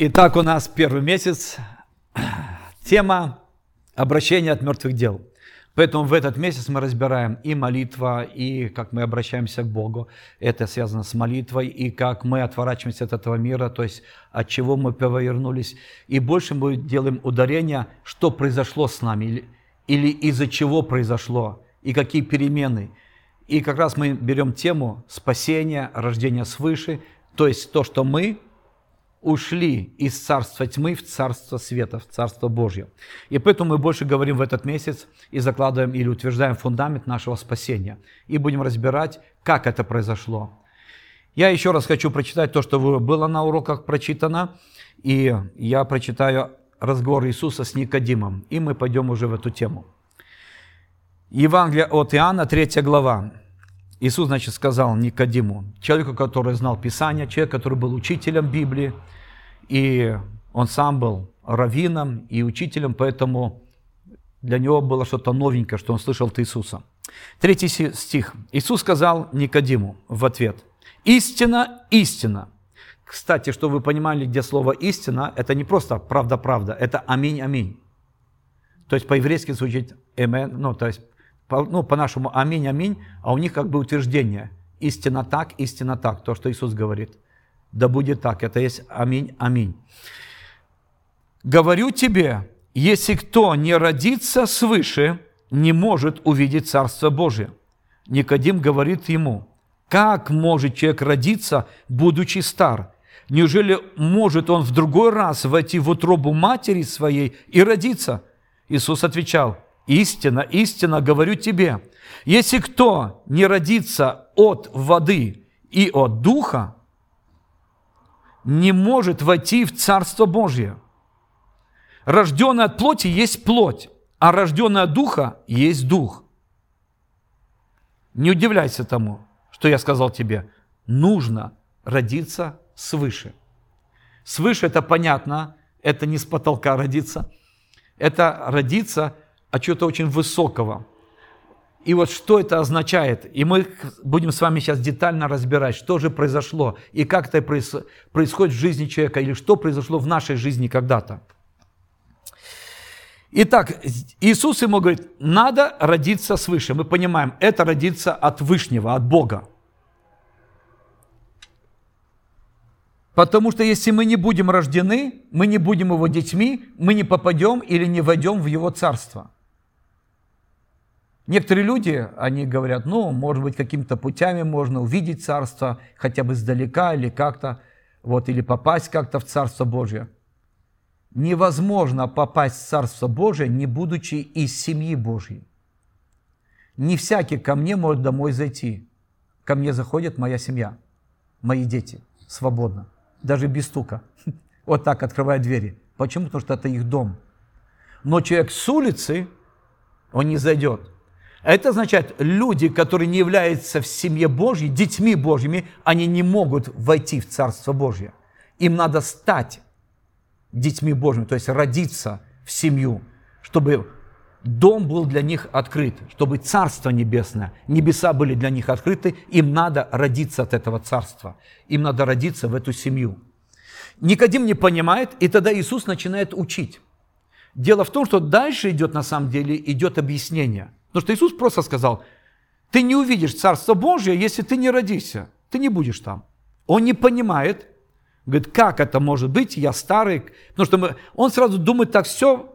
Итак, у нас первый месяц. Тема обращения от мертвых дел. Поэтому в этот месяц мы разбираем и молитва, и как мы обращаемся к Богу. Это связано с молитвой, и как мы отворачиваемся от этого мира, то есть от чего мы повернулись. И больше мы делаем ударение, что произошло с нами, или, или из-за чего произошло, и какие перемены. И как раз мы берем тему спасения, рождения свыше, то есть то, что мы ушли из царства тьмы в царство света, в царство Божье. И поэтому мы больше говорим в этот месяц и закладываем или утверждаем фундамент нашего спасения. И будем разбирать, как это произошло. Я еще раз хочу прочитать то, что было на уроках прочитано. И я прочитаю разговор Иисуса с Никодимом. И мы пойдем уже в эту тему. Евангелие от Иоанна, 3 глава. Иисус, значит, сказал Никодиму, человеку, который знал Писание, человек, который был учителем Библии, и он сам был раввином и учителем, поэтому для него было что-то новенькое, что он слышал от Иисуса. Третий стих. Иисус сказал Никодиму в ответ, «Истина, истина». Кстати, чтобы вы понимали, где слово «истина», это не просто «правда-правда», это «аминь, аминь». То есть по-еврейски звучит «эмен», ну, то есть по, ну, по-нашему аминь, аминь, а у них как бы утверждение. Истина так, истина так, то, что Иисус говорит. Да будет так, это есть аминь, аминь. Говорю тебе, если кто не родится свыше, не может увидеть Царство Божие. Никодим говорит ему, как может человек родиться, будучи стар? Неужели может он в другой раз войти в утробу матери своей и родиться? Иисус отвечал, Истина, истина говорю тебе, если кто не родится от воды и от духа, не может войти в Царство Божье. Рожденный от плоти есть плоть, а рожденный от духа есть дух. Не удивляйся тому, что я сказал тебе. Нужно родиться свыше. Свыше это понятно, это не с потолка родиться. Это родиться – от чего-то очень высокого. И вот что это означает? И мы будем с вами сейчас детально разбирать, что же произошло и как это происходит в жизни человека, или что произошло в нашей жизни когда-то. Итак, Иисус ему говорит, надо родиться свыше. Мы понимаем, это родиться от Вышнего, от Бога. Потому что если мы не будем рождены, мы не будем его детьми, мы не попадем или не войдем в его царство. Некоторые люди, они говорят, ну, может быть, какими-то путями можно увидеть Царство, хотя бы издалека или как-то, вот, или попасть как-то в Царство Божье. Невозможно попасть в Царство Божие, не будучи из семьи Божьей. Не всякий ко мне может домой зайти. Ко мне заходит моя семья, мои дети, свободно, даже без стука. Вот так открывая двери. Почему? Потому что это их дом. Но человек с улицы, он не зайдет. Это означает, люди, которые не являются в семье Божьей, детьми Божьими, они не могут войти в Царство Божье. Им надо стать детьми Божьими, то есть родиться в семью, чтобы дом был для них открыт, чтобы Царство Небесное, небеса были для них открыты, им надо родиться от этого Царства, им надо родиться в эту семью. Никодим не понимает, и тогда Иисус начинает учить. Дело в том, что дальше идет на самом деле, идет объяснение – Потому что Иисус просто сказал, ты не увидишь Царство Божье, если ты не родишься. Ты не будешь там. Он не понимает, говорит, как это может быть, я старый. Потому что мы, он сразу думает так все,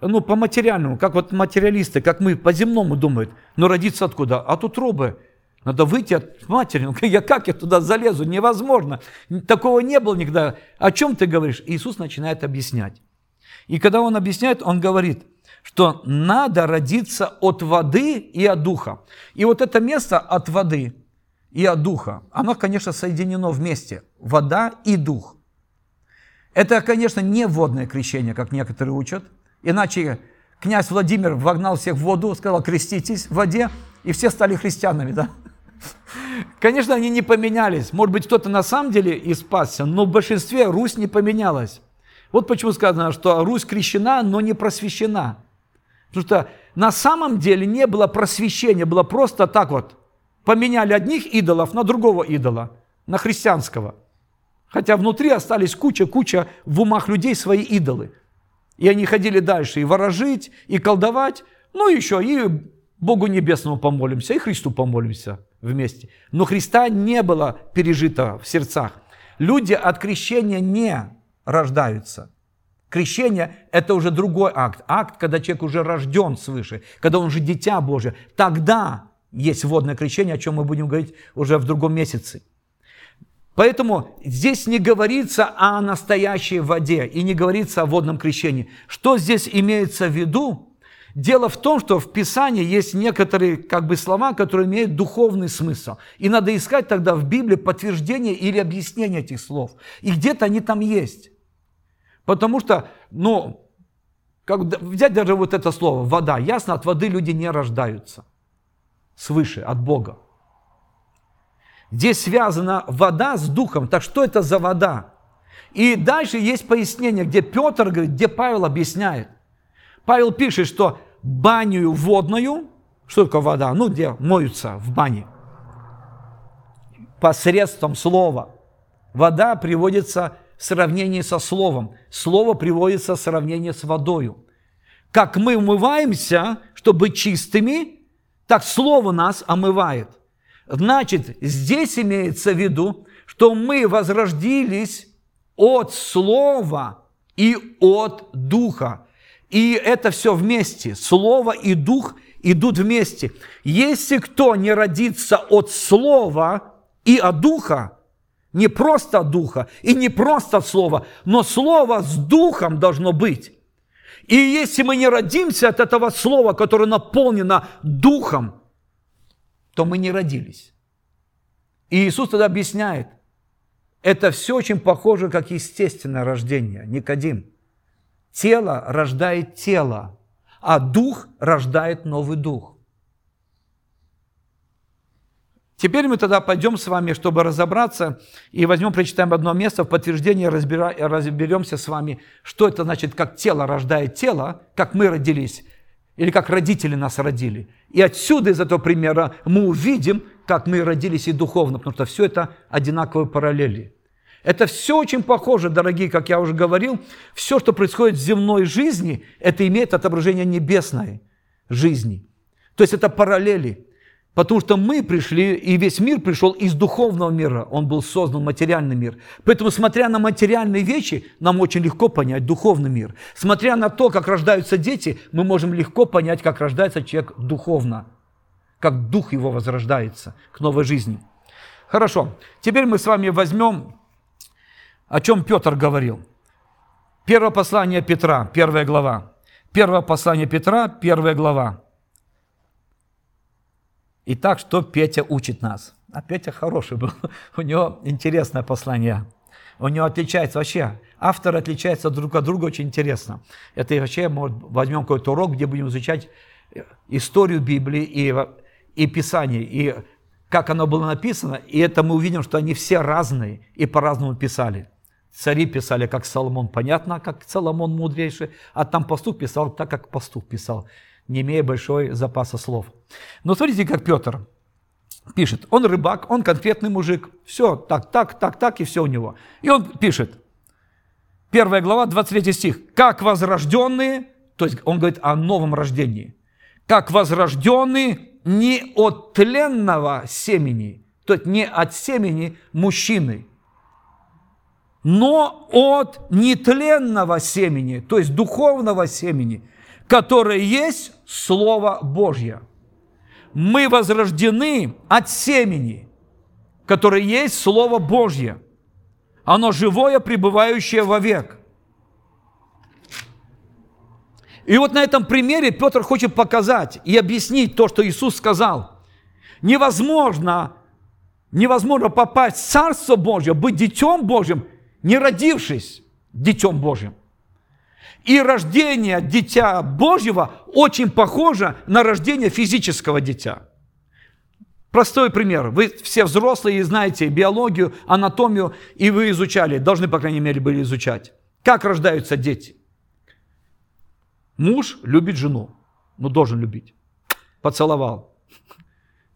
ну, по материальному, как вот материалисты, как мы по земному думают. Но родиться откуда? От утробы. Надо выйти от матери. Ну, я как я туда залезу? Невозможно. Такого не было никогда. О чем ты говоришь? Иисус начинает объяснять. И когда он объясняет, он говорит – что надо родиться от воды и от духа. И вот это место от воды и от духа, оно, конечно, соединено вместе. Вода и дух. Это, конечно, не водное крещение, как некоторые учат. Иначе князь Владимир вогнал всех в воду, сказал, креститесь в воде, и все стали христианами, да? Конечно, они не поменялись. Может быть, кто-то на самом деле и спасся, но в большинстве Русь не поменялась. Вот почему сказано, что Русь крещена, но не просвещена. Потому что на самом деле не было просвещения, было просто так вот. Поменяли одних идолов на другого идола, на христианского. Хотя внутри остались куча-куча в умах людей свои идолы. И они ходили дальше и ворожить, и колдовать, ну еще и Богу Небесному помолимся, и Христу помолимся вместе. Но Христа не было пережито в сердцах. Люди от крещения не рождаются. Крещение – это уже другой акт. Акт, когда человек уже рожден свыше, когда он уже дитя Божие. Тогда есть водное крещение, о чем мы будем говорить уже в другом месяце. Поэтому здесь не говорится о настоящей воде и не говорится о водном крещении. Что здесь имеется в виду? Дело в том, что в Писании есть некоторые как бы слова, которые имеют духовный смысл. И надо искать тогда в Библии подтверждение или объяснение этих слов. И где-то они там есть. Потому что, ну, как взять даже вот это слово «вода». Ясно, от воды люди не рождаются свыше, от Бога. Здесь связана вода с духом. Так что это за вода? И дальше есть пояснение, где Петр говорит, где Павел объясняет. Павел пишет, что баню водную, что такое вода? Ну, где моются в бане. Посредством слова. Вода приводится в сравнении со словом. Слово приводится в сравнение с водою. Как мы умываемся, чтобы быть чистыми, так слово нас омывает – Значит, здесь имеется в виду, что мы возродились от Слова и от Духа. И это все вместе. Слово и Дух идут вместе. Если кто не родится от Слова и от Духа, не просто Духа и не просто Слова, но Слово с Духом должно быть. И если мы не родимся от этого Слова, которое наполнено Духом, то мы не родились. И Иисус тогда объясняет, это все очень похоже, как естественное рождение, Никодим. Тело рождает тело, а дух рождает новый дух. Теперь мы тогда пойдем с вами, чтобы разобраться, и возьмем, прочитаем одно место в подтверждение, разбира, разберемся с вами, что это значит, как тело рождает тело, как мы родились, или как родители нас родили. И отсюда, из этого примера, мы увидим, как мы родились и духовно, потому что все это одинаковые параллели. Это все очень похоже, дорогие, как я уже говорил, все, что происходит в земной жизни, это имеет отображение небесной жизни. То есть это параллели. Потому что мы пришли, и весь мир пришел из духовного мира. Он был создан, материальный мир. Поэтому, смотря на материальные вещи, нам очень легко понять духовный мир. Смотря на то, как рождаются дети, мы можем легко понять, как рождается человек духовно. Как дух его возрождается к новой жизни. Хорошо. Теперь мы с вами возьмем, о чем Петр говорил. Первое послание Петра, первая глава. Первое послание Петра, первая глава. Итак, что Петя учит нас? А Петя хороший был, у него интересное послание. У него отличается вообще, автор отличается друг от друга очень интересно. Это вообще, может, возьмем какой-то урок, где будем изучать историю Библии и, и Писание, и как оно было написано, и это мы увидим, что они все разные и по-разному писали. Цари писали, как Соломон, понятно, как Соломон мудрейший, а там пастух писал так, как пастух писал не имея большой запаса слов. Но смотрите, как Петр пишет. Он рыбак, он конкретный мужик. Все, так, так, так, так, и все у него. И он пишет. Первая глава, 23 стих. «Как возрожденные», то есть он говорит о новом рождении, «как возрожденные не от тленного семени, то есть не от семени мужчины, но от нетленного семени, то есть духовного семени, которое есть Слово Божье. Мы возрождены от семени, которое есть Слово Божье. Оно живое, пребывающее вовек. И вот на этом примере Петр хочет показать и объяснить то, что Иисус сказал. Невозможно, невозможно попасть в Царство Божье, быть детем Божьим, не родившись детем Божьим. И рождение дитя Божьего очень похоже на рождение физического дитя. Простой пример. Вы все взрослые и знаете биологию, анатомию, и вы изучали, должны, по крайней мере, были изучать. Как рождаются дети? Муж любит жену, ну должен любить. Поцеловал.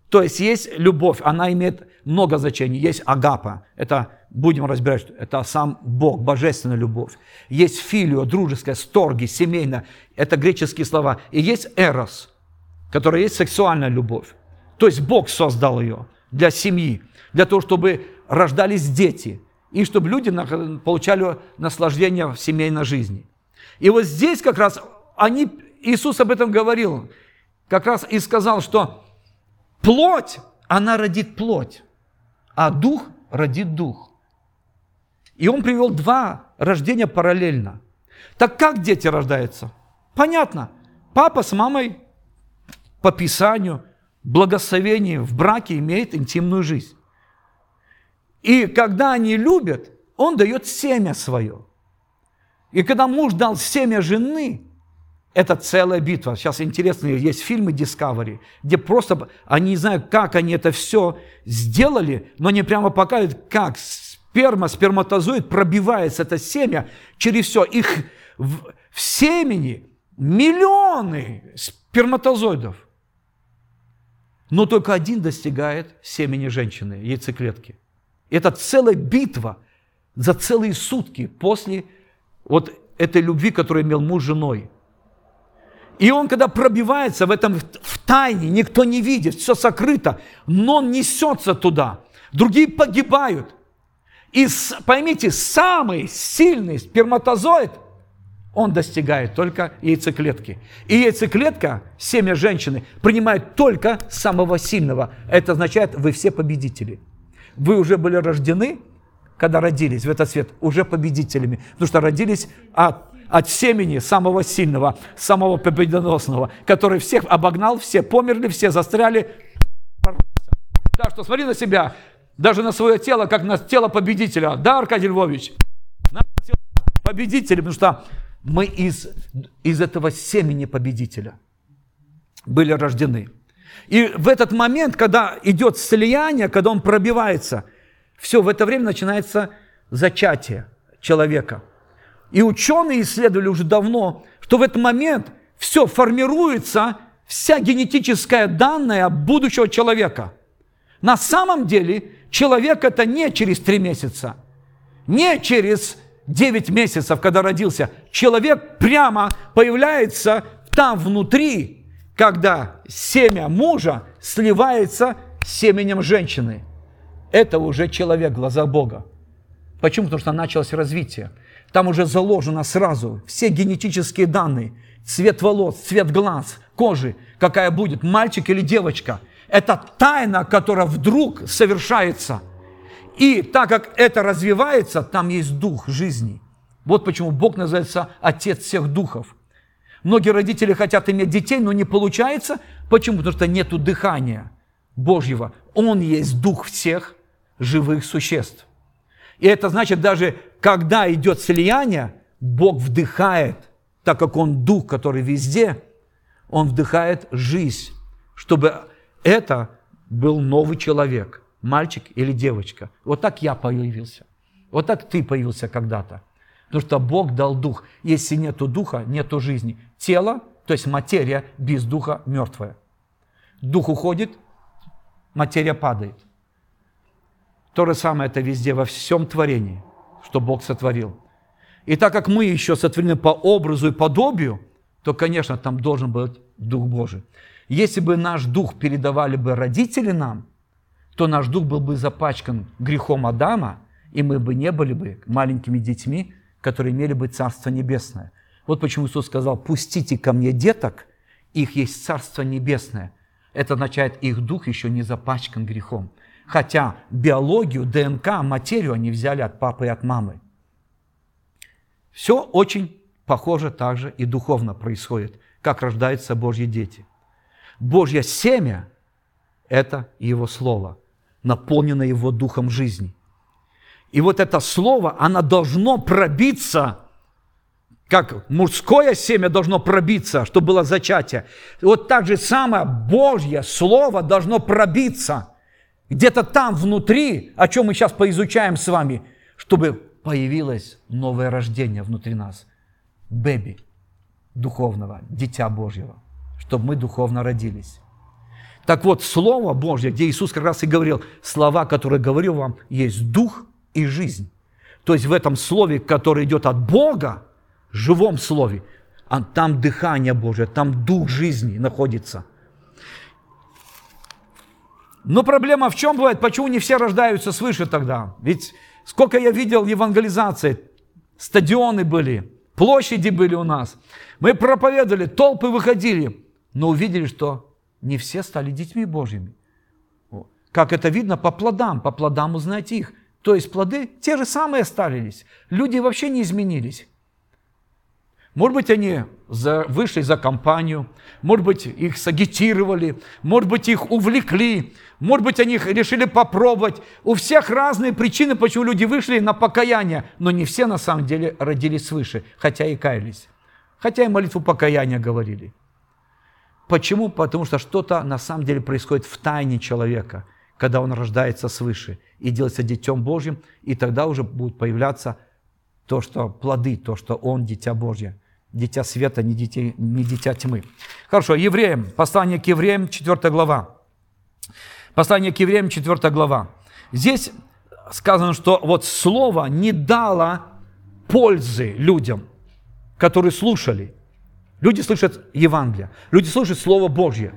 То есть есть любовь, она имеет много значений. Есть агапа, это, будем разбирать, это сам Бог, божественная любовь. Есть филио, дружеская, сторги, семейная, это греческие слова. И есть эрос, которая есть сексуальная любовь. То есть Бог создал ее для семьи, для того, чтобы рождались дети, и чтобы люди получали наслаждение в семейной жизни. И вот здесь как раз они, Иисус об этом говорил, как раз и сказал, что плоть, она родит плоть, а дух родит дух. И он привел два рождения параллельно. Так как дети рождаются? Понятно. Папа с мамой по Писанию, благословение в браке имеет интимную жизнь. И когда они любят, он дает семя свое. И когда муж дал семя жены, это целая битва. Сейчас интересные есть фильмы Discovery, где просто, они не знают, как они это все сделали, но они прямо показывают, как сперма, сперматозоид пробивается, это семя через все. Их в, в семени миллионы сперматозоидов. Но только один достигает семени женщины, яйцеклетки. Это целая битва за целые сутки после вот этой любви, которую имел муж с женой. И он, когда пробивается в этом в тайне, никто не видит, все сокрыто, но он несется туда. Другие погибают. И поймите, самый сильный сперматозоид, он достигает только яйцеклетки. И яйцеклетка, семя женщины, принимает только самого сильного. Это означает, вы все победители. Вы уже были рождены, когда родились в этот свет, уже победителями. Потому что родились от от семени самого сильного, самого победоносного, который всех обогнал, все померли, все застряли. Да, что смотри на себя, даже на свое тело, как на тело победителя. Да, Аркадий Львович? Победителя, потому что мы из, из этого семени победителя были рождены. И в этот момент, когда идет слияние, когда он пробивается, все, в это время начинается зачатие человека – и ученые исследовали уже давно, что в этот момент все формируется, вся генетическая данная будущего человека. На самом деле человек это не через три месяца, не через 9 месяцев, когда родился. Человек прямо появляется там внутри, когда семя мужа сливается с семенем женщины. Это уже человек в глазах Бога. Почему? Потому что началось развитие. Там уже заложено сразу все генетические данные. Цвет волос, цвет глаз, кожи, какая будет, мальчик или девочка. Это тайна, которая вдруг совершается. И так как это развивается, там есть дух жизни. Вот почему Бог называется Отец всех духов. Многие родители хотят иметь детей, но не получается. Почему? Потому что нет дыхания Божьего. Он есть дух всех живых существ. И это значит, даже когда идет слияние, Бог вдыхает, так как Он дух, который везде, Он вдыхает жизнь, чтобы это был новый человек, мальчик или девочка. Вот так я появился. Вот так ты появился когда-то. Потому что Бог дал дух. Если нету духа, нету жизни. Тело, то есть материя без духа мертвая. Дух уходит, материя падает. То же самое это везде, во всем творении, что Бог сотворил. И так как мы еще сотворены по образу и подобию, то, конечно, там должен быть Дух Божий. Если бы наш дух передавали бы родители нам, то наш дух был бы запачкан грехом Адама, и мы бы не были бы маленькими детьми, которые имели бы Царство Небесное. Вот почему Иисус сказал, пустите ко мне деток, их есть Царство Небесное. Это означает, их дух еще не запачкан грехом хотя биологию, ДНК, материю они взяли от папы и от мамы. Все очень похоже также и духовно происходит, как рождаются Божьи дети. Божье семя – это Его Слово, наполненное Его Духом жизни. И вот это Слово, оно должно пробиться, как мужское семя должно пробиться, чтобы было зачатие. Вот так же самое Божье Слово должно пробиться – где-то там внутри, о чем мы сейчас поизучаем с вами, чтобы появилось новое рождение внутри нас. Бэби духовного, дитя Божьего, чтобы мы духовно родились. Так вот, Слово Божье, где Иисус как раз и говорил, слова, которые говорю вам, есть дух и жизнь. То есть в этом слове, которое идет от Бога, живом слове, а там дыхание Божье, там дух жизни находится. Но проблема в чем бывает? Почему не все рождаются свыше тогда? Ведь сколько я видел евангелизации, стадионы были, площади были у нас. Мы проповедовали, толпы выходили, но увидели, что не все стали детьми Божьими. Как это видно по плодам, по плодам узнать их. То есть плоды те же самые остались. Люди вообще не изменились. Может быть, они за, вышли за компанию, может быть, их сагитировали, может быть, их увлекли, может быть, они решили попробовать. У всех разные причины, почему люди вышли на покаяние, но не все на самом деле родились свыше, хотя и каялись, хотя и молитву покаяния говорили. Почему? Потому что что-то на самом деле происходит в тайне человека, когда он рождается свыше и делается детем Божьим, и тогда уже будут появляться то, что плоды, то, что он дитя Божье, дитя света, не, детей, не дитя тьмы. Хорошо, евреям, послание к евреям, 4 глава. Послание к евреям, 4 глава. Здесь сказано, что вот слово не дало пользы людям, которые слушали – Люди слышат Евангелие, люди слышат Слово Божье,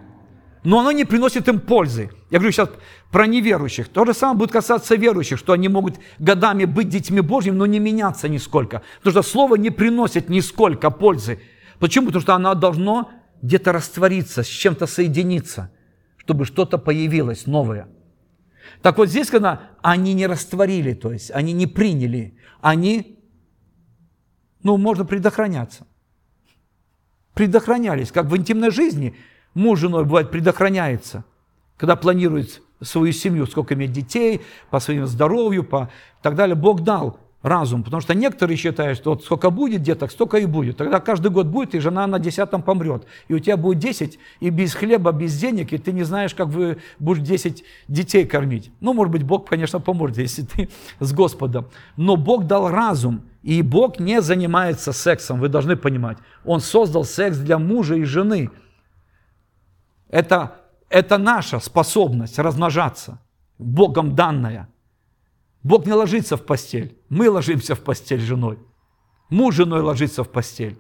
но оно не приносит им пользы. Я говорю сейчас про неверующих. То же самое будет касаться верующих, что они могут годами быть детьми Божьими, но не меняться нисколько. Потому что Слово не приносит нисколько пользы. Почему? Потому что оно должно где-то раствориться, с чем-то соединиться, чтобы что-то появилось новое. Так вот здесь, когда они не растворили, то есть они не приняли, они, ну, можно предохраняться предохранялись, как в интимной жизни муж с женой бывает предохраняется, когда планирует свою семью, сколько иметь детей, по своему здоровью, по так далее. Бог дал разум, потому что некоторые считают, что вот сколько будет деток, столько и будет. Тогда каждый год будет, и жена на десятом помрет. И у тебя будет 10, и без хлеба, без денег, и ты не знаешь, как вы будешь 10 детей кормить. Ну, может быть, Бог, конечно, поможет, если ты с Господом. Но Бог дал разум, и Бог не занимается сексом, вы должны понимать. Он создал секс для мужа и жены. Это, это наша способность размножаться, Богом данная. Бог не ложится в постель, мы ложимся в постель женой. Муж женой ложится в постель.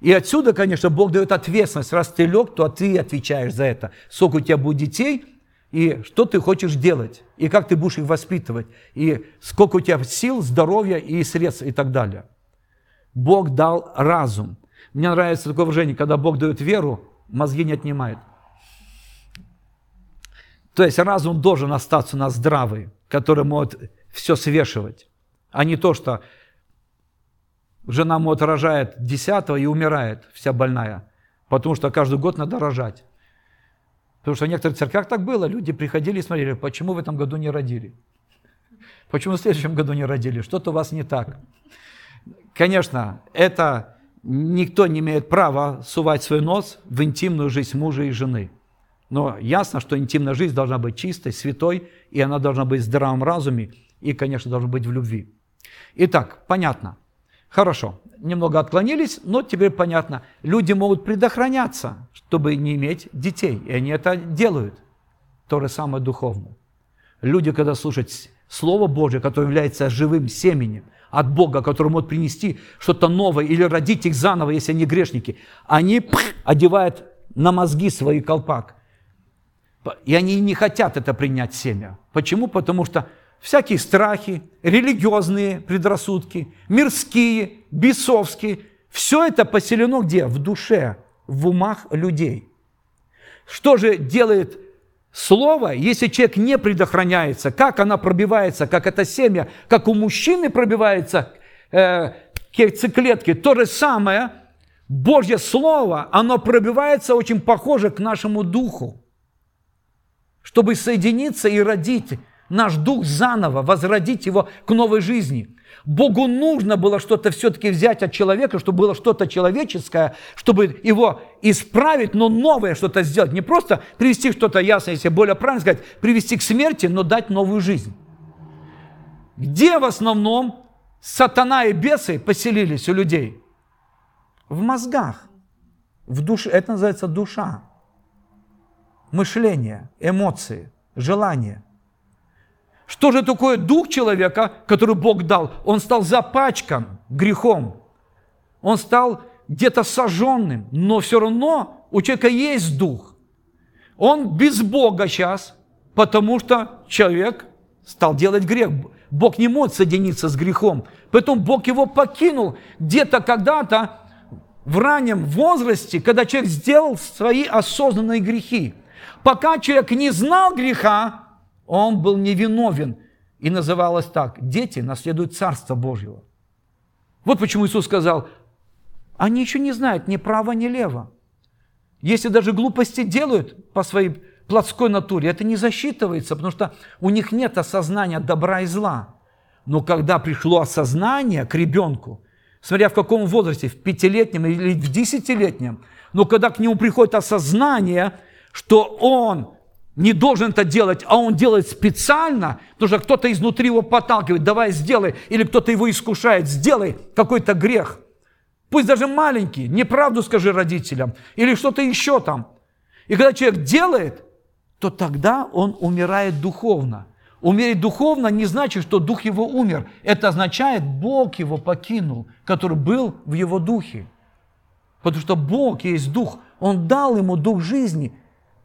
И отсюда, конечно, Бог дает ответственность. Раз ты лег, то ты отвечаешь за это. Сколько у тебя будет детей, и что ты хочешь делать, и как ты будешь их воспитывать, и сколько у тебя сил, здоровья и средств и так далее. Бог дал разум. Мне нравится такое выражение, когда Бог дает веру, мозги не отнимает. То есть разум должен остаться у нас здравый, который может все свешивать, а не то, что жена может рожает 10 и умирает вся больная, потому что каждый год надо рожать. Потому что в некоторых церквях так было. Люди приходили и смотрели, почему в этом году не родили. Почему в следующем году не родили? Что-то у вас не так. Конечно, это никто не имеет права сувать свой нос в интимную жизнь мужа и жены. Но ясно, что интимная жизнь должна быть чистой, святой, и она должна быть в здравом разуме, и, конечно, должна быть в любви. Итак, понятно. Хорошо, немного отклонились, но теперь понятно. Люди могут предохраняться, чтобы не иметь детей, и они это делают. То же самое духовно. Люди, когда слушают Слово Божье, которое является живым семенем от Бога, который может принести что-то новое или родить их заново, если они грешники, они одевают на мозги свой колпак. И они не хотят это принять семя. Почему? Потому что всякие страхи, религиозные предрассудки, мирские, бесовские, все это поселено где? В душе, в умах людей. Что же делает слово, если человек не предохраняется? Как она пробивается, как это семя, как у мужчины пробивается э, яйцеклетки? То же самое, Божье Слово, оно пробивается очень похоже к нашему духу, чтобы соединиться и родить наш дух заново, возродить его к новой жизни. Богу нужно было что-то все-таки взять от человека, чтобы было что-то человеческое, чтобы его исправить, но новое что-то сделать. Не просто привести что-то ясное, если более правильно сказать, привести к смерти, но дать новую жизнь. Где в основном сатана и бесы поселились у людей? В мозгах. В душе. Это называется душа. Мышление, эмоции, желание. Что же такое дух человека, который Бог дал? Он стал запачкан грехом. Он стал где-то сожженным, но все равно у человека есть дух. Он без Бога сейчас, потому что человек стал делать грех. Бог не может соединиться с грехом. Поэтому Бог его покинул где-то когда-то в раннем возрасте, когда человек сделал свои осознанные грехи. Пока человек не знал греха, он был невиновен. И называлось так, дети наследуют Царство Божьего. Вот почему Иисус сказал, они еще не знают ни право, ни лево. Если даже глупости делают по своей плотской натуре, это не засчитывается, потому что у них нет осознания добра и зла. Но когда пришло осознание к ребенку, смотря в каком возрасте, в пятилетнем или в десятилетнем, но когда к нему приходит осознание, что он не должен это делать, а он делает специально, потому что кто-то изнутри его подталкивает, давай сделай, или кто-то его искушает, сделай какой-то грех. Пусть даже маленький, неправду скажи родителям, или что-то еще там. И когда человек делает, то тогда он умирает духовно. Умереть духовно не значит, что дух его умер. Это означает, Бог его покинул, который был в его духе. Потому что Бог есть дух. Он дал ему дух жизни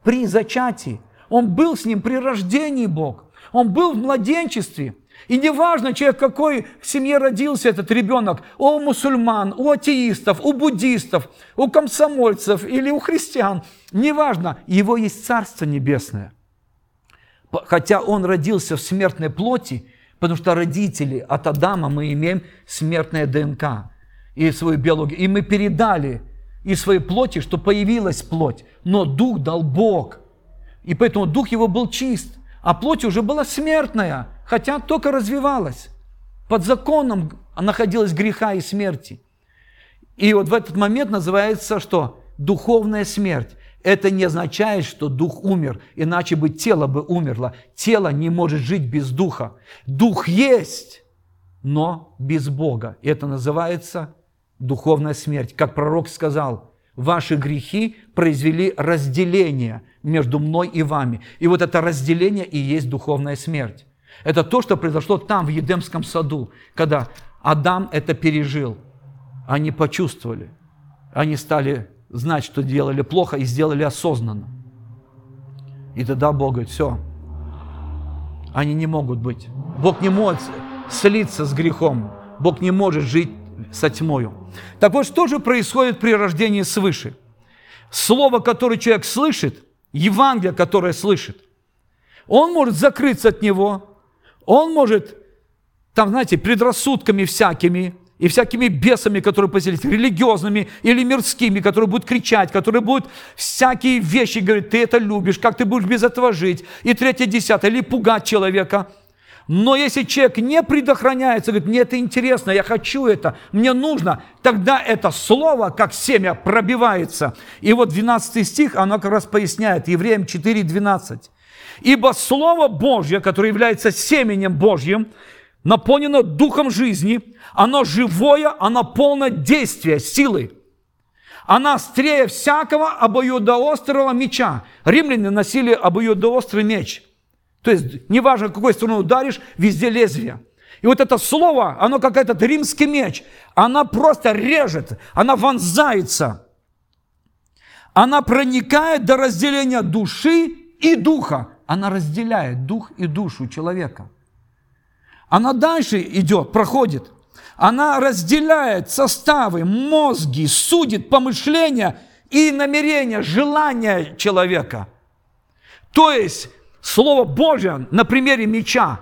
при зачатии. Он был с ним при рождении Бог. Он был в младенчестве. И неважно, человек какой семье родился этот ребенок, у мусульман, у атеистов, у буддистов, у комсомольцев или у христиан, неважно, его есть Царство Небесное – хотя он родился в смертной плоти, потому что родители от Адама мы имеем смертное ДНК и свою биологию. И мы передали из своей плоти, что появилась плоть, но дух дал Бог. И поэтому дух его был чист, а плоть уже была смертная, хотя только развивалась. Под законом находилась греха и смерти. И вот в этот момент называется что? Духовная смерть это не означает, что дух умер, иначе бы тело бы умерло. Тело не может жить без духа. Дух есть, но без Бога. Это называется духовная смерть. Как пророк сказал, ваши грехи произвели разделение между мной и вами. И вот это разделение и есть духовная смерть. Это то, что произошло там, в Едемском саду, когда Адам это пережил. Они почувствовали, они стали знать, что делали плохо, и сделали осознанно. И тогда Бог говорит, все, они не могут быть. Бог не может слиться с грехом. Бог не может жить со тьмою. Так вот, что же происходит при рождении свыше? Слово, которое человек слышит, Евангелие, которое слышит, он может закрыться от него, он может, там, знаете, предрассудками всякими, и всякими бесами, которые поселились, религиозными или мирскими, которые будут кричать, которые будут всякие вещи говорить, ты это любишь, как ты будешь без этого жить, и третье, десятое, или пугать человека. Но если человек не предохраняется, говорит, мне это интересно, я хочу это, мне нужно, тогда это слово, как семя, пробивается. И вот 12 стих, оно как раз поясняет, Евреям 4, 12. «Ибо Слово Божье, которое является семенем Божьим, наполнено духом жизни, оно живое, оно полно действия, силы. Она острее всякого обоюдоострого меча. Римляне носили обоюдоострый меч. То есть, неважно, какой стороной ударишь, везде лезвие. И вот это слово, оно как этот римский меч. Она просто режет, она вонзается. Она проникает до разделения души и духа. Она разделяет дух и душу человека. Она дальше идет, проходит. Она разделяет составы, мозги, судит помышления и намерения, желания человека. То есть Слово Божье на примере меча,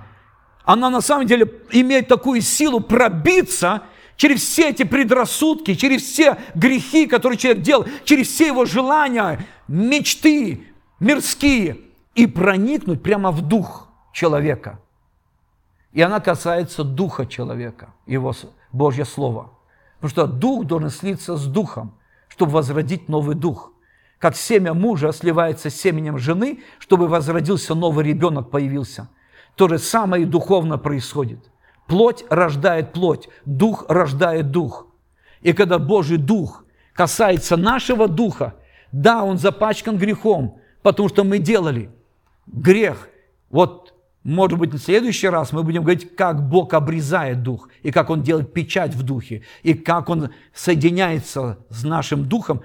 она на самом деле имеет такую силу пробиться через все эти предрассудки, через все грехи, которые человек делал, через все его желания, мечты мирские, и проникнуть прямо в дух человека – и она касается духа человека, его Божье Слово. Потому что дух должен слиться с духом, чтобы возродить новый дух. Как семя мужа сливается с семенем жены, чтобы возродился новый ребенок, появился. То же самое и духовно происходит. Плоть рождает плоть, дух рождает дух. И когда Божий дух касается нашего духа, да, он запачкан грехом, потому что мы делали грех. Вот, может быть, в следующий раз мы будем говорить, как Бог обрезает дух, и как Он делает печать в духе, и как Он соединяется с нашим духом.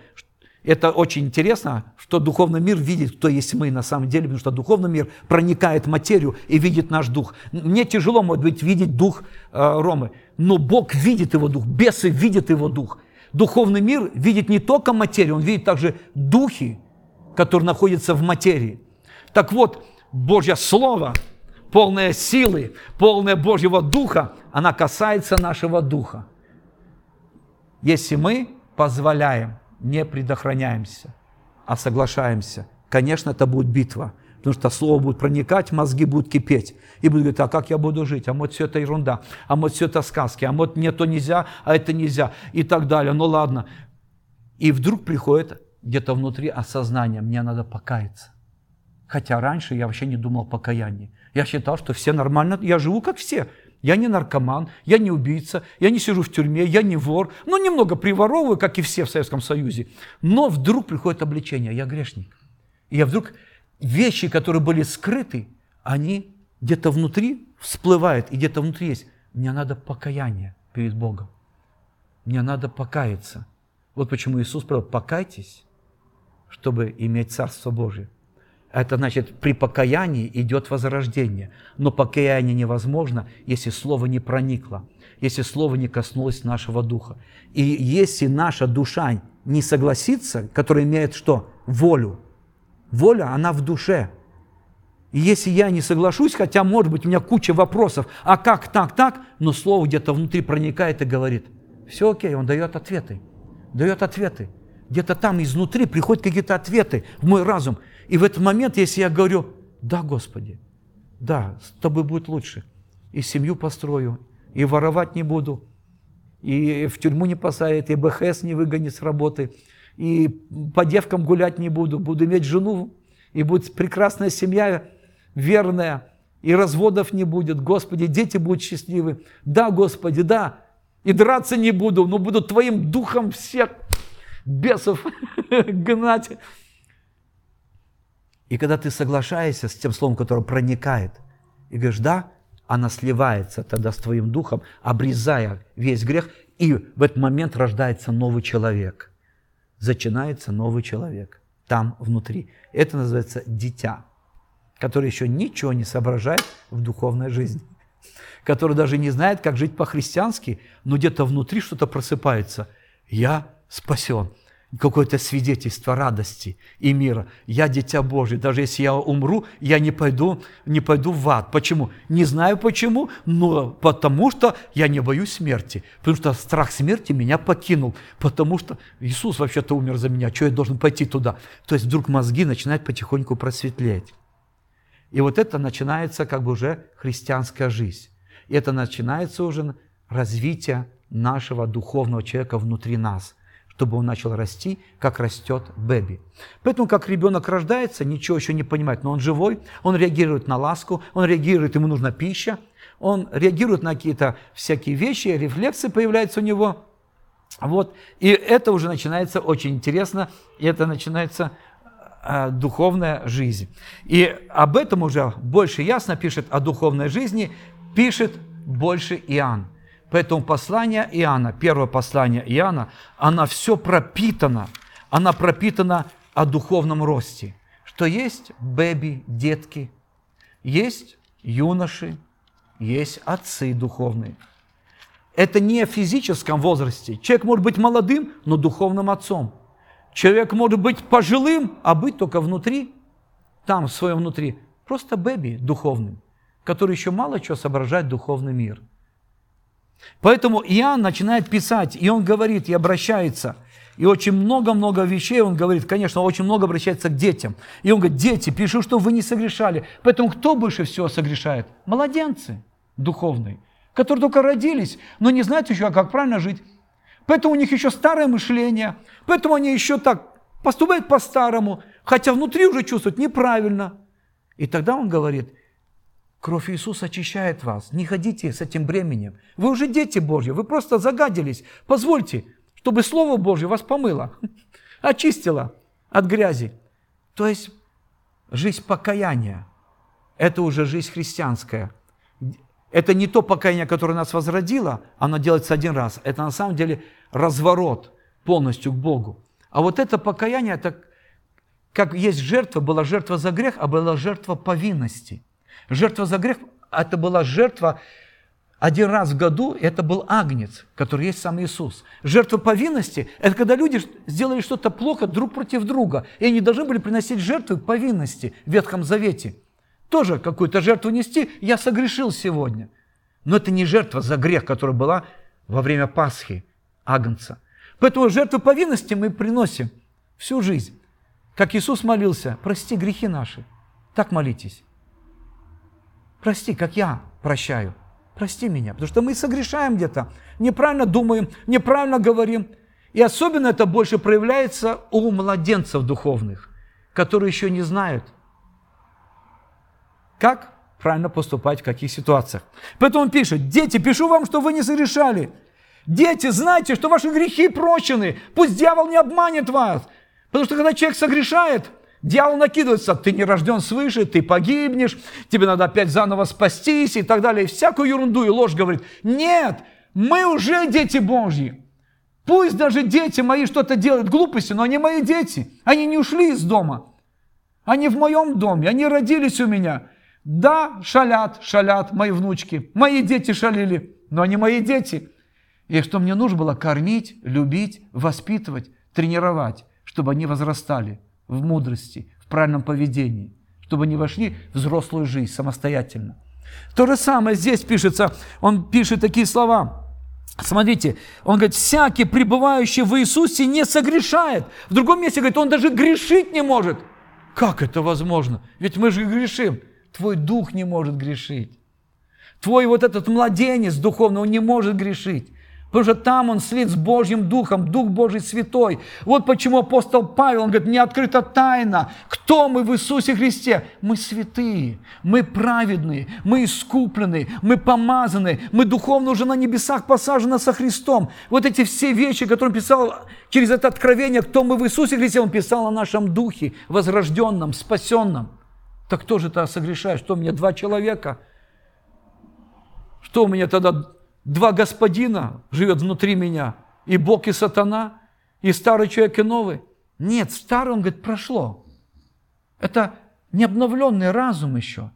Это очень интересно, что духовный мир видит, кто есть мы на самом деле, потому что духовный мир проникает в материю и видит наш дух. Мне тяжело, может быть, видеть дух э, Ромы, но Бог видит его дух, бесы видят его дух. Духовный мир видит не только материю, он видит также духи, которые находятся в материи. Так вот, Божье Слово, полное силы, полное Божьего Духа, она касается нашего Духа. Если мы позволяем, не предохраняемся, а соглашаемся, конечно, это будет битва – Потому что слово будет проникать, мозги будут кипеть. И будут говорить, а как я буду жить? А вот все это ерунда. А вот все это сказки. А вот мне то нельзя, а это нельзя. И так далее. Ну ладно. И вдруг приходит где-то внутри осознание, мне надо покаяться. Хотя раньше я вообще не думал о покаянии. Я считал, что все нормально, я живу как все. Я не наркоман, я не убийца, я не сижу в тюрьме, я не вор. Ну, немного приворовываю, как и все в Советском Союзе. Но вдруг приходит обличение, я грешник. И я вдруг вещи, которые были скрыты, они где-то внутри всплывают, и где-то внутри есть. Мне надо покаяние перед Богом. Мне надо покаяться. Вот почему Иисус сказал, покайтесь, чтобы иметь Царство Божие. Это значит, при покаянии идет возрождение. Но покаяние невозможно, если Слово не проникло, если Слово не коснулось нашего духа. И если наша душа не согласится, которая имеет что? Волю, Воля, она в душе. И если я не соглашусь, хотя, может быть, у меня куча вопросов, а как так, так, но слово где-то внутри проникает и говорит, все окей, он дает ответы, дает ответы. Где-то там изнутри приходят какие-то ответы в мой разум. И в этот момент, если я говорю, да, Господи, да, с тобой будет лучше, и семью построю, и воровать не буду, и в тюрьму не посадят, и БХС не выгонит с работы – и по девкам гулять не буду, буду иметь жену, и будет прекрасная семья, верная, и разводов не будет. Господи, дети будут счастливы. Да, Господи, да. И драться не буду, но буду Твоим духом всех бесов гнать. И когда ты соглашаешься с тем словом, которое проникает, и говоришь, да, она сливается тогда с твоим духом, обрезая весь грех, и в этот момент рождается новый человек – начинается новый человек там внутри. Это называется дитя, которое еще ничего не соображает в духовной жизни, который даже не знает, как жить по-христиански, но где-то внутри что-то просыпается. Я спасен какое-то свидетельство радости и мира. Я дитя Божий. Даже если я умру, я не пойду, не пойду в ад. Почему? Не знаю почему, но потому что я не боюсь смерти. Потому что страх смерти меня покинул. Потому что Иисус вообще-то умер за меня. Что я должен пойти туда? То есть вдруг мозги начинают потихоньку просветлеть. И вот это начинается как бы уже христианская жизнь. И это начинается уже развитие нашего духовного человека внутри нас – чтобы он начал расти, как растет бэби. Поэтому, как ребенок рождается, ничего еще не понимает, но он живой, он реагирует на ласку, он реагирует, ему нужна пища, он реагирует на какие-то всякие вещи, рефлексы появляются у него. Вот. И это уже начинается очень интересно, и это начинается э, духовная жизнь. И об этом уже больше ясно пишет о духовной жизни, пишет больше Иоанн. Поэтому послание Иоанна, первое послание Иоанна, она все пропитано, она пропитана о духовном росте. Что есть бэби, детки, есть юноши, есть отцы духовные. Это не в физическом возрасте. Человек может быть молодым, но духовным отцом. Человек может быть пожилым, а быть только внутри, там, в своем внутри. Просто бэби духовным, который еще мало чего соображает духовный мир – Поэтому Иоанн начинает писать, и он говорит, и обращается. И очень много-много вещей он говорит, конечно, очень много обращается к детям. И он говорит, дети, пишу, что вы не согрешали. Поэтому кто больше всего согрешает? Младенцы духовные, которые только родились, но не знают еще, как правильно жить. Поэтому у них еще старое мышление, поэтому они еще так поступают по-старому, хотя внутри уже чувствуют неправильно. И тогда он говорит, Кровь Иисуса очищает вас. Не ходите с этим бременем. Вы уже дети Божьи, вы просто загадились. Позвольте, чтобы Слово Божье вас помыло, очистило от грязи. То есть жизнь покаяния. Это уже жизнь христианская. Это не то покаяние, которое нас возродило, оно делается один раз. Это на самом деле разворот полностью к Богу. А вот это покаяние, это как есть жертва, была жертва за грех, а была жертва повинности. Жертва за грех – это была жертва один раз в году, это был агнец, который есть сам Иисус. Жертва повинности – это когда люди сделали что-то плохо друг против друга, и они должны были приносить жертвы повинности в Ветхом Завете. Тоже какую-то жертву нести, я согрешил сегодня. Но это не жертва за грех, которая была во время Пасхи, агнца. Поэтому жертву повинности мы приносим всю жизнь. Как Иисус молился, прости грехи наши. Так молитесь. Прости, как я прощаю. Прости меня. Потому что мы согрешаем где-то, неправильно думаем, неправильно говорим. И особенно это больше проявляется у младенцев духовных, которые еще не знают, как правильно поступать в каких ситуациях. Поэтому он пишет, дети, пишу вам, что вы не согрешали. Дети, знайте, что ваши грехи прощены. Пусть дьявол не обманет вас. Потому что когда человек согрешает, дьявол накидывается, ты не рожден свыше, ты погибнешь, тебе надо опять заново спастись и так далее. Всякую ерунду и ложь говорит. Нет, мы уже дети Божьи. Пусть даже дети мои что-то делают глупости, но они мои дети. Они не ушли из дома. Они в моем доме, они родились у меня. Да, шалят, шалят мои внучки. Мои дети шалили, но они мои дети. И что мне нужно было кормить, любить, воспитывать, тренировать чтобы они возрастали в мудрости, в правильном поведении, чтобы они вошли в взрослую жизнь самостоятельно. То же самое здесь пишется, он пишет такие слова. Смотрите, он говорит, всякий, пребывающий в Иисусе, не согрешает. В другом месте говорит, он даже грешить не может. Как это возможно? Ведь мы же грешим. Твой дух не может грешить. Твой вот этот младенец духовный, он не может грешить. Потому что там он слит с Божьим Духом, Дух Божий Святой. Вот почему апостол Павел, он говорит, не открыта тайна. Кто мы в Иисусе Христе? Мы святые, мы праведные, мы искупленные, мы помазаны, мы духовно уже на небесах посажены со Христом. Вот эти все вещи, которые он писал через это откровение, кто мы в Иисусе Христе, он писал о нашем Духе, возрожденном, спасенном. Так кто же тогда согрешает? Что у меня два человека? Что у меня тогда Два господина живет внутри меня, и Бог, и сатана, и старый человек, и новый. Нет, старый, он говорит, прошло. Это не обновленный разум еще.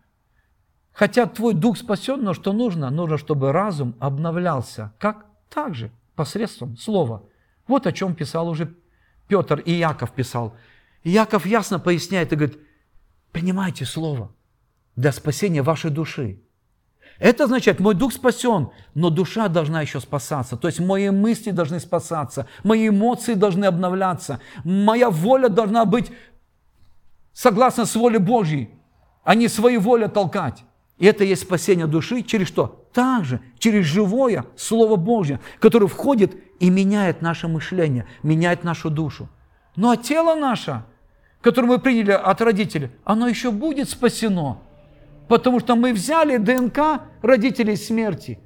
Хотя твой дух спасен, но что нужно? Нужно, чтобы разум обновлялся. Как? Так же, посредством слова. Вот о чем писал уже Петр и Яков писал. И Яков ясно поясняет и говорит, принимайте слово для спасения вашей души. Это означает, мой дух спасен, но душа должна еще спасаться. То есть мои мысли должны спасаться, мои эмоции должны обновляться, моя воля должна быть согласно с волей Божьей, а не своей воле толкать. И это есть спасение души через что? Также через живое Слово Божье, которое входит и меняет наше мышление, меняет нашу душу. Ну а тело наше, которое мы приняли от родителей, оно еще будет спасено – Потому что мы взяли ДНК родителей смерти,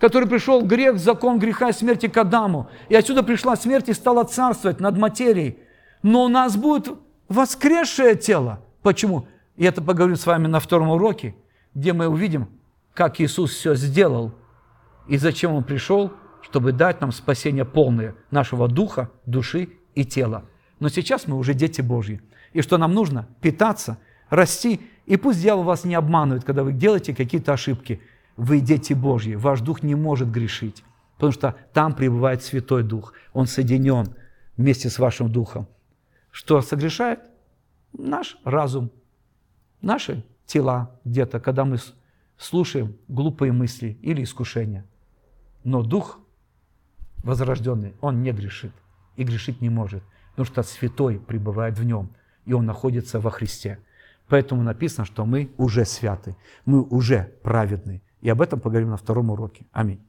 который пришел грех, закон греха и смерти к Адаму. И отсюда пришла смерть и стала царствовать над материей. Но у нас будет воскресшее тело. Почему? И это поговорим с вами на втором уроке, где мы увидим, как Иисус все сделал и зачем Он пришел, чтобы дать нам спасение полное нашего духа, души и тела. Но сейчас мы уже дети Божьи. И что нам нужно? Питаться, расти и пусть дьявол вас не обманывает, когда вы делаете какие-то ошибки. Вы дети Божьи, ваш дух не может грешить, потому что там пребывает Святой Дух. Он соединен вместе с вашим духом. Что согрешает? Наш разум, наши тела где-то, когда мы слушаем глупые мысли или искушения. Но дух возрожденный, он не грешит и грешить не может, потому что Святой пребывает в нем, и он находится во Христе. Поэтому написано, что мы уже святы, мы уже праведны. И об этом поговорим на втором уроке. Аминь.